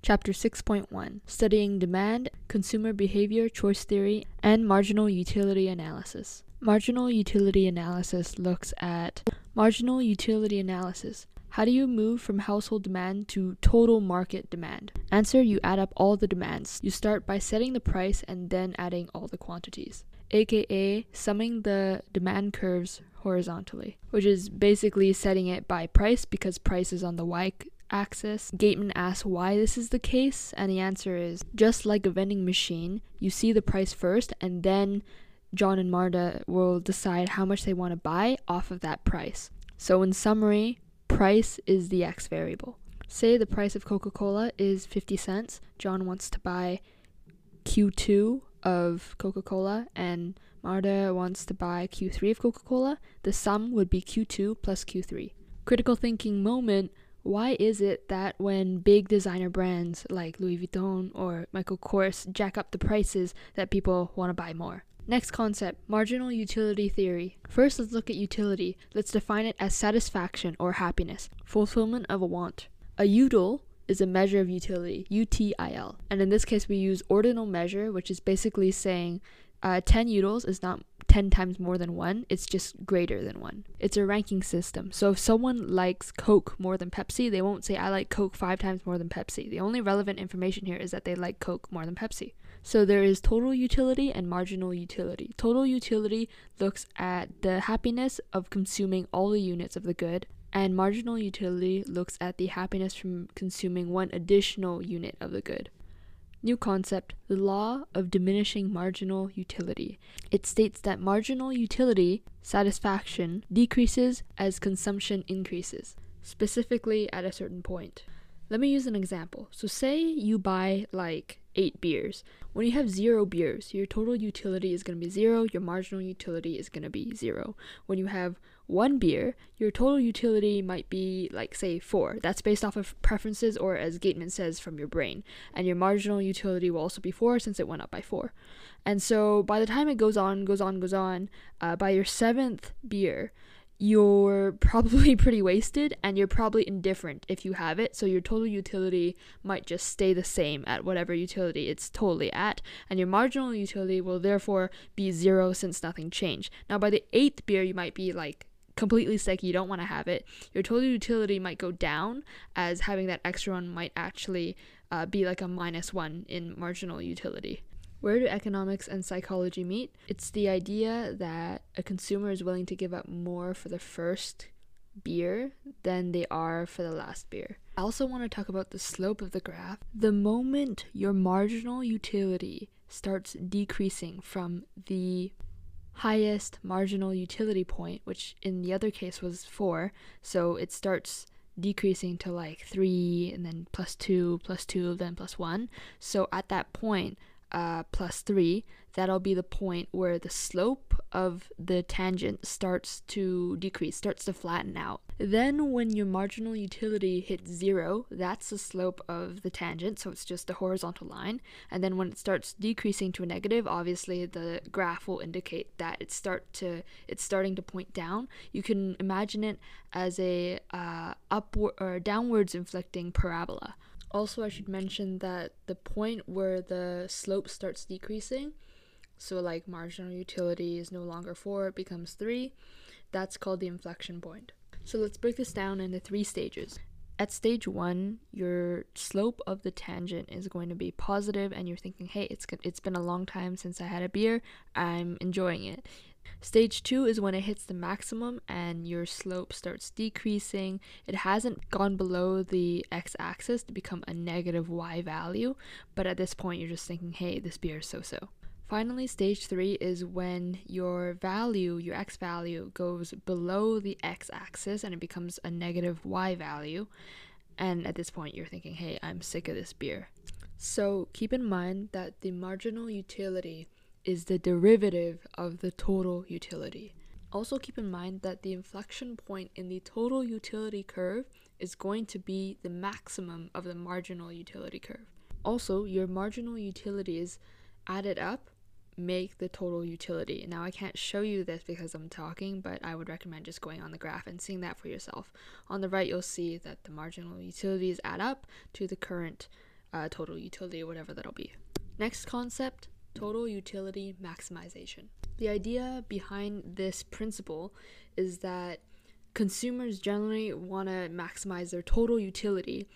Chapter 6.1 Studying Demand, Consumer Behavior, Choice Theory, and Marginal Utility Analysis. Marginal Utility Analysis looks at marginal utility analysis. How do you move from household demand to total market demand? Answer You add up all the demands. You start by setting the price and then adding all the quantities, aka summing the demand curves horizontally, which is basically setting it by price because price is on the y axis. Gateman asks why this is the case, and the answer is just like a vending machine, you see the price first, and then John and Marta will decide how much they want to buy off of that price. So, in summary, price is the x variable. Say the price of Coca Cola is 50 cents. John wants to buy Q2 of Coca Cola, and Marta wants to buy Q3 of Coca Cola. The sum would be Q2 plus Q3. Critical thinking moment why is it that when big designer brands like Louis Vuitton or Michael Kors jack up the prices that people want to buy more? Next concept, marginal utility theory. First, let's look at utility. Let's define it as satisfaction or happiness, fulfillment of a want. A util is a measure of utility, UTIL. And in this case, we use ordinal measure, which is basically saying uh, 10 utils is not 10 times more than 1, it's just greater than 1. It's a ranking system. So if someone likes Coke more than Pepsi, they won't say, I like Coke 5 times more than Pepsi. The only relevant information here is that they like Coke more than Pepsi. So there is total utility and marginal utility. Total utility looks at the happiness of consuming all the units of the good, and marginal utility looks at the happiness from consuming one additional unit of the good. New concept the law of diminishing marginal utility. It states that marginal utility satisfaction decreases as consumption increases, specifically at a certain point. Let me use an example. So, say you buy like eight beers. When you have zero beers, your total utility is going to be zero, your marginal utility is going to be zero. When you have one beer, your total utility might be like say 4. That's based off of preferences or as Gateman says from your brain. And your marginal utility will also be 4 since it went up by 4. And so by the time it goes on, goes on, goes on, uh, by your 7th beer, you're probably pretty wasted and you're probably indifferent if you have it. So your total utility might just stay the same at whatever utility it's totally at, and your marginal utility will therefore be zero since nothing changed. Now, by the eighth beer, you might be like completely sick, you don't want to have it, your total utility might go down as having that extra one might actually uh, be like a minus one in marginal utility. Where do economics and psychology meet? It's the idea that a consumer is willing to give up more for the first beer than they are for the last beer. I also want to talk about the slope of the graph. The moment your marginal utility starts decreasing from the highest marginal utility point, which in the other case was 4. So it starts decreasing to like 3 and then plus 2, plus 2, then plus 1. So at that point, uh, plus 3, that'll be the point where the slope of the tangent starts to decrease, starts to flatten out. Then, when your marginal utility hits zero, that's the slope of the tangent, so it's just a horizontal line. And then, when it starts decreasing to a negative, obviously the graph will indicate that it start to it's starting to point down. You can imagine it as a uh, upward or downwards inflecting parabola. Also, I should mention that the point where the slope starts decreasing, so like marginal utility is no longer 4, it becomes 3, that's called the inflection point. So let's break this down into three stages. At stage 1, your slope of the tangent is going to be positive and you're thinking, "Hey, it's it's been a long time since I had a beer. I'm enjoying it." Stage two is when it hits the maximum and your slope starts decreasing. It hasn't gone below the x axis to become a negative y value, but at this point you're just thinking, hey, this beer is so so. Finally, stage three is when your value, your x value, goes below the x axis and it becomes a negative y value. And at this point, you're thinking, hey, I'm sick of this beer. So keep in mind that the marginal utility is the derivative of the total utility. Also, keep in mind that the inflection point in the total utility curve is going to be the maximum of the marginal utility curve. Also, your marginal utilities added up make the total utility. Now, I can't show you this because I'm talking, but I would recommend just going on the graph and seeing that for yourself. On the right, you'll see that the marginal utilities add up to the current uh, total utility, whatever that'll be. Next concept total utility maximization. The idea behind this principle is that consumers generally want to maximize their total utility.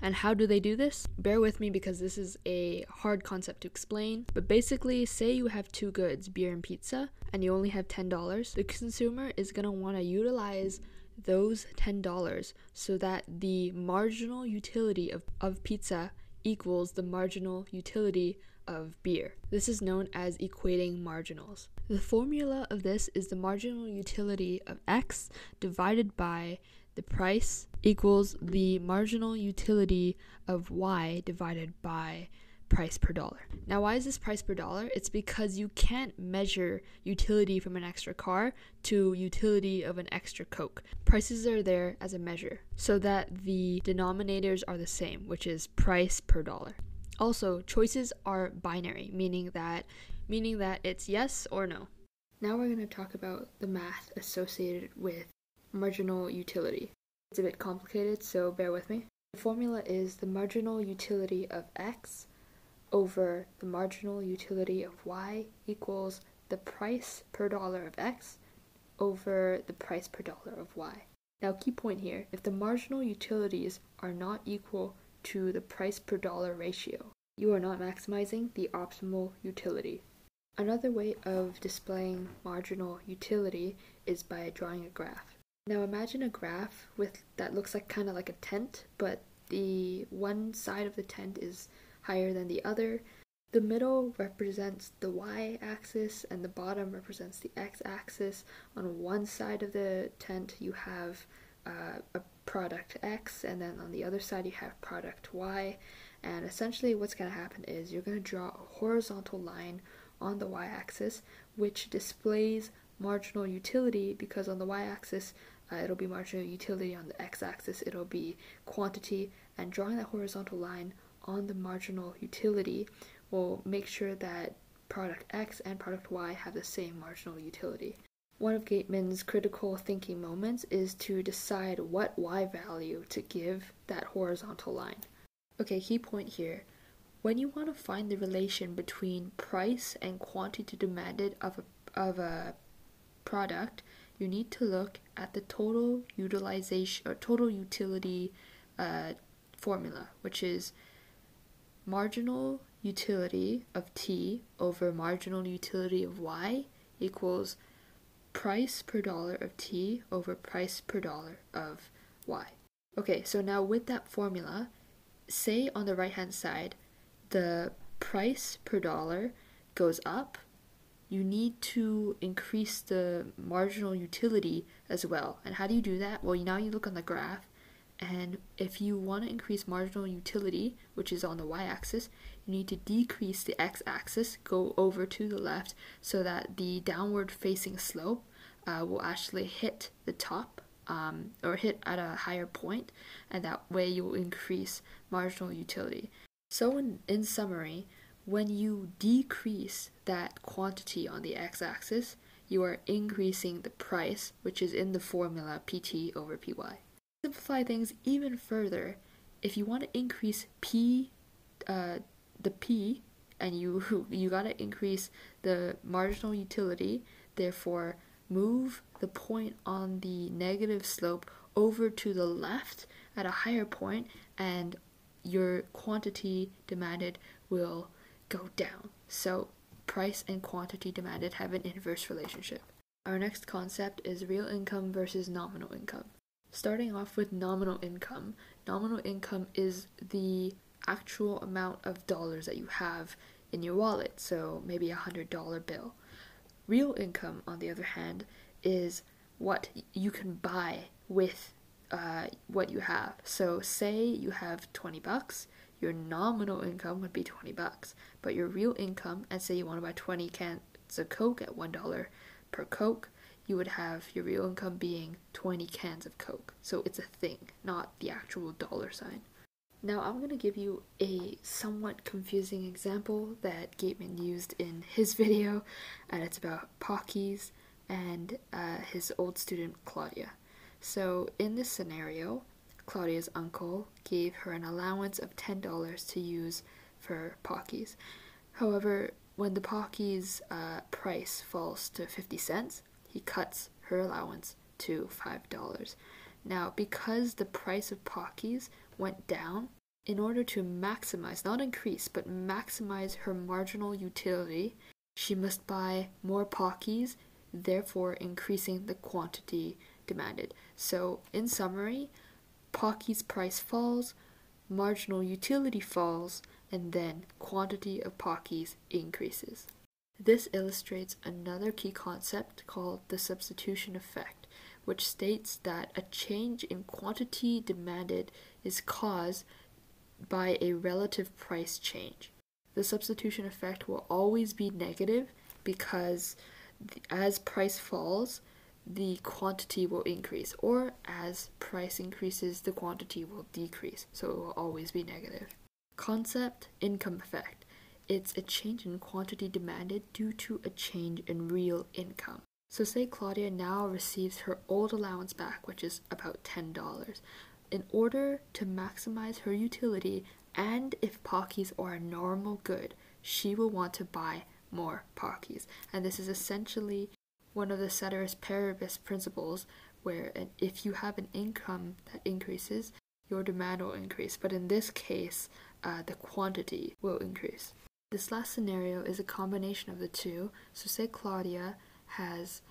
And how do they do this? Bear with me because this is a hard concept to explain. But basically, say you have two goods, beer and pizza, and you only have $10. The consumer is going to want to utilize those $10 so that the marginal utility of, of pizza equals the marginal utility of beer. This is known as equating marginals. The formula of this is the marginal utility of x divided by the price equals the marginal utility of y divided by price per dollar. Now, why is this price per dollar? It's because you can't measure utility from an extra car to utility of an extra Coke. Prices are there as a measure so that the denominators are the same, which is price per dollar. Also, choices are binary, meaning that meaning that it's yes or no. Now we're going to talk about the math associated with marginal utility. It's a bit complicated, so bear with me. The formula is the marginal utility of x over the marginal utility of y equals the price per dollar of x over the price per dollar of y. Now, key point here if the marginal utilities are not equal to the price per dollar ratio, you are not maximizing the optimal utility. Another way of displaying marginal utility is by drawing a graph. Now imagine a graph with that looks like kind of like a tent, but the one side of the tent is higher than the other. The middle represents the y axis and the bottom represents the x axis. On one side of the tent, you have uh, a product x, and then on the other side, you have product y. And essentially, what's going to happen is you're going to draw a horizontal line on the y axis, which displays marginal utility because on the y axis, uh, it'll be marginal utility, on the x axis, it'll be quantity, and drawing that horizontal line on the marginal utility will make sure that product X and product Y have the same marginal utility. One of Gateman's critical thinking moments is to decide what Y value to give that horizontal line. Okay, key point here. When you want to find the relation between price and quantity demanded of a, of a product, you need to look at the total utilization or total utility uh, formula, which is marginal utility of t over marginal utility of y equals price per dollar of t over price per dollar of y. Okay, so now with that formula, say on the right hand side, the price per dollar goes up, you need to increase the marginal utility as well. And how do you do that? Well, now you look on the graph and if you want to increase marginal utility, which is on the y-axis, you need to decrease the x-axis, go over to the left, so that the downward facing slope uh, will actually hit the top um, or hit at a higher point, and that way you will increase marginal utility. So in, in summary, when you decrease that quantity on the x-axis, you are increasing the price, which is in the formula pt over py simplify things even further, if you want to increase p, uh, the p, and you you gotta increase the marginal utility, therefore move the point on the negative slope over to the left at a higher point, and your quantity demanded will go down. So price and quantity demanded have an inverse relationship. Our next concept is real income versus nominal income. Starting off with nominal income. Nominal income is the actual amount of dollars that you have in your wallet, so maybe a hundred dollar bill. Real income, on the other hand, is what you can buy with uh, what you have. So, say you have 20 bucks, your nominal income would be 20 bucks, but your real income, and say you want to buy 20 cans of Coke at $1 per Coke, you would have your real income being 20 cans of Coke. So it's a thing, not the actual dollar sign. Now, I'm going to give you a somewhat confusing example that Gateman used in his video, and it's about Pockies and uh, his old student Claudia. So, in this scenario, Claudia's uncle gave her an allowance of $10 to use for Pockies. However, when the Pockies uh, price falls to 50 cents, he cuts her allowance to $5. Now, because the price of Pockies went down, in order to maximize, not increase, but maximize her marginal utility, she must buy more Pockies, therefore increasing the quantity demanded. So, in summary, Pockies price falls, marginal utility falls, and then quantity of Pockies increases. This illustrates another key concept called the substitution effect, which states that a change in quantity demanded is caused by a relative price change. The substitution effect will always be negative because as price falls, the quantity will increase, or as price increases, the quantity will decrease. So it will always be negative. Concept income effect. It's a change in quantity demanded due to a change in real income. So, say Claudia now receives her old allowance back, which is about $10. In order to maximize her utility, and if Pockies are a normal good, she will want to buy more Pockies. And this is essentially one of the ceteris paribus principles, where if you have an income that increases, your demand will increase. But in this case, uh, the quantity will increase. This last scenario is a combination of the two. So, say Claudia has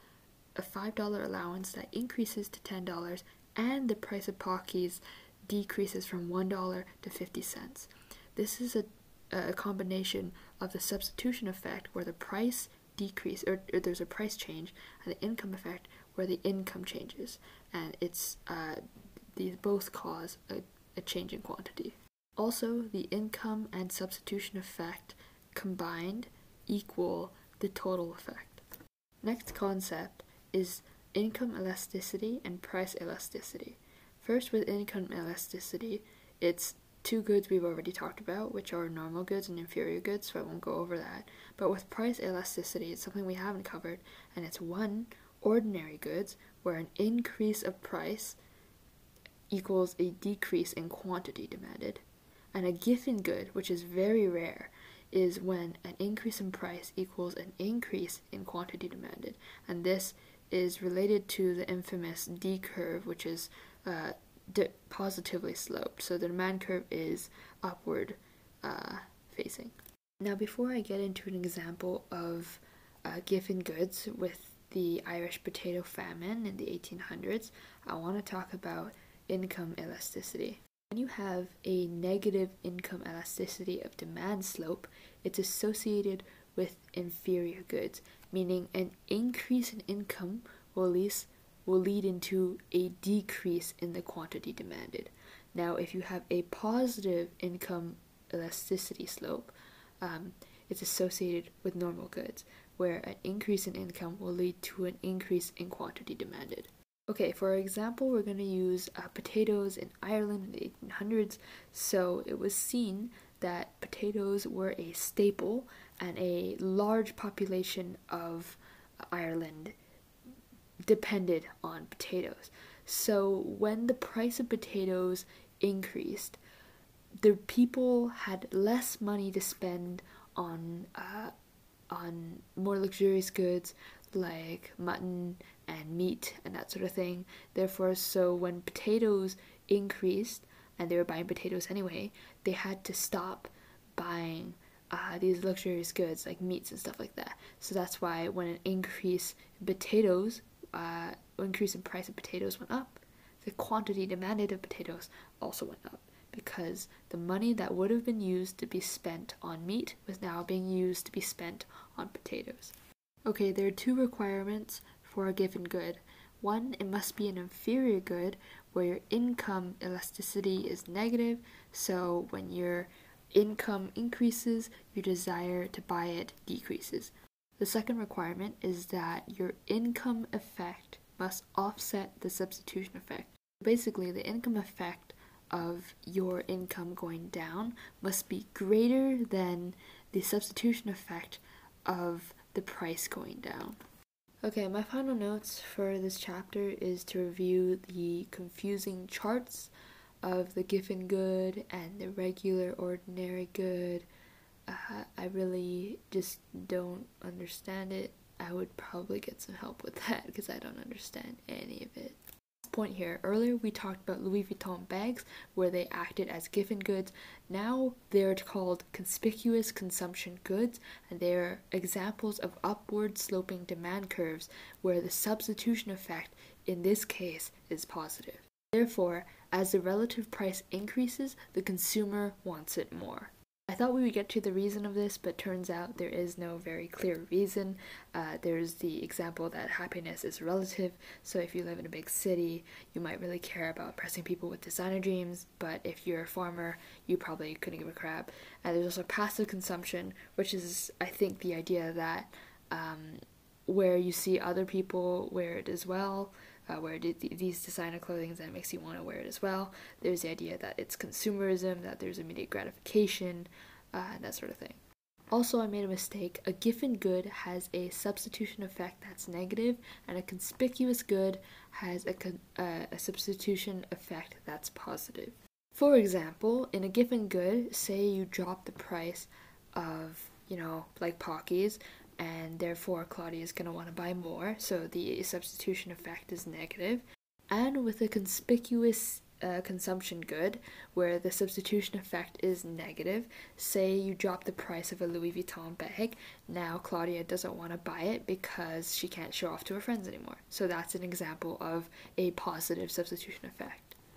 a $5 allowance that increases to $10 and the price of Pockies decreases from $1 to 50 cents. This is a, a combination of the substitution effect where the price decrease or, or, there's a price change and the income effect where the income changes and it's uh, these both cause a, a change in quantity. Also, the income and substitution effect combined equal the total effect. Next concept is income elasticity and price elasticity. First, with income elasticity, it's two goods we've already talked about, which are normal goods and inferior goods, so I won't go over that. But with price elasticity, it's something we haven't covered, and it's one, ordinary goods, where an increase of price equals a decrease in quantity demanded. And a giffen good, which is very rare, is when an increase in price equals an increase in quantity demanded. And this is related to the infamous D curve, which is uh, positively sloped. So the demand curve is upward uh, facing. Now, before I get into an example of uh, giffen goods with the Irish potato famine in the 1800s, I want to talk about income elasticity. When you have a negative income elasticity of demand slope, it's associated with inferior goods, meaning an increase in income will, least, will lead into a decrease in the quantity demanded. Now, if you have a positive income elasticity slope, um, it's associated with normal goods, where an increase in income will lead to an increase in quantity demanded. Okay, for example, we're going to use uh, potatoes in Ireland in the 1800s. So it was seen that potatoes were a staple and a large population of Ireland depended on potatoes. So when the price of potatoes increased, the people had less money to spend on uh, on more luxurious goods like mutton and meat and that sort of thing. Therefore, so when potatoes increased, and they were buying potatoes anyway, they had to stop buying uh, these luxurious goods like meats and stuff like that. So that's why when an increase in potatoes, uh, increase in price of potatoes went up, the quantity demanded of potatoes also went up because the money that would have been used to be spent on meat was now being used to be spent on potatoes. Okay, there are two requirements for a Giffen good. One, it must be an inferior good where your income elasticity is negative, so when your income increases, your desire to buy it decreases. The second requirement is that your income effect must offset the substitution effect. Basically, the income effect of your income going down must be greater than the substitution effect of the price going down. Okay, my final notes for this chapter is to review the confusing charts of the Giffen good and the regular ordinary good. Uh, I really just don't understand it. I would probably get some help with that because I don't understand any of it. Point here earlier we talked about Louis Vuitton bags where they acted as Giffen goods. Now they're called conspicuous consumption goods and they're examples of upward sloping demand curves where the substitution effect in this case is positive. Therefore, as the relative price increases, the consumer wants it more. I thought we would get to the reason of this, but turns out there is no very clear reason. Uh, there's the example that happiness is relative, so if you live in a big city, you might really care about impressing people with designer dreams, but if you're a farmer, you probably couldn't give a crap. And there's also passive consumption, which is, I think, the idea that um, where you see other people wear it as well, uh, where these designer clothing that makes you want to wear it as well. There's the idea that it's consumerism, that there's immediate gratification, uh, and that sort of thing. Also, I made a mistake. A Giffen good has a substitution effect that's negative, and a conspicuous good has a, con- uh, a substitution effect that's positive. For example, in a Giffen good, say you drop the price of, you know, like Pockies, and therefore Claudia is going to want to buy more, so the substitution effect is negative. And with a conspicuous uh, consumption good, where the substitution effect is negative, say you drop the price of a Louis Vuitton bag, now Claudia doesn't want to buy it because she can't show off to her friends anymore. So that's an example of a positive substitution effect.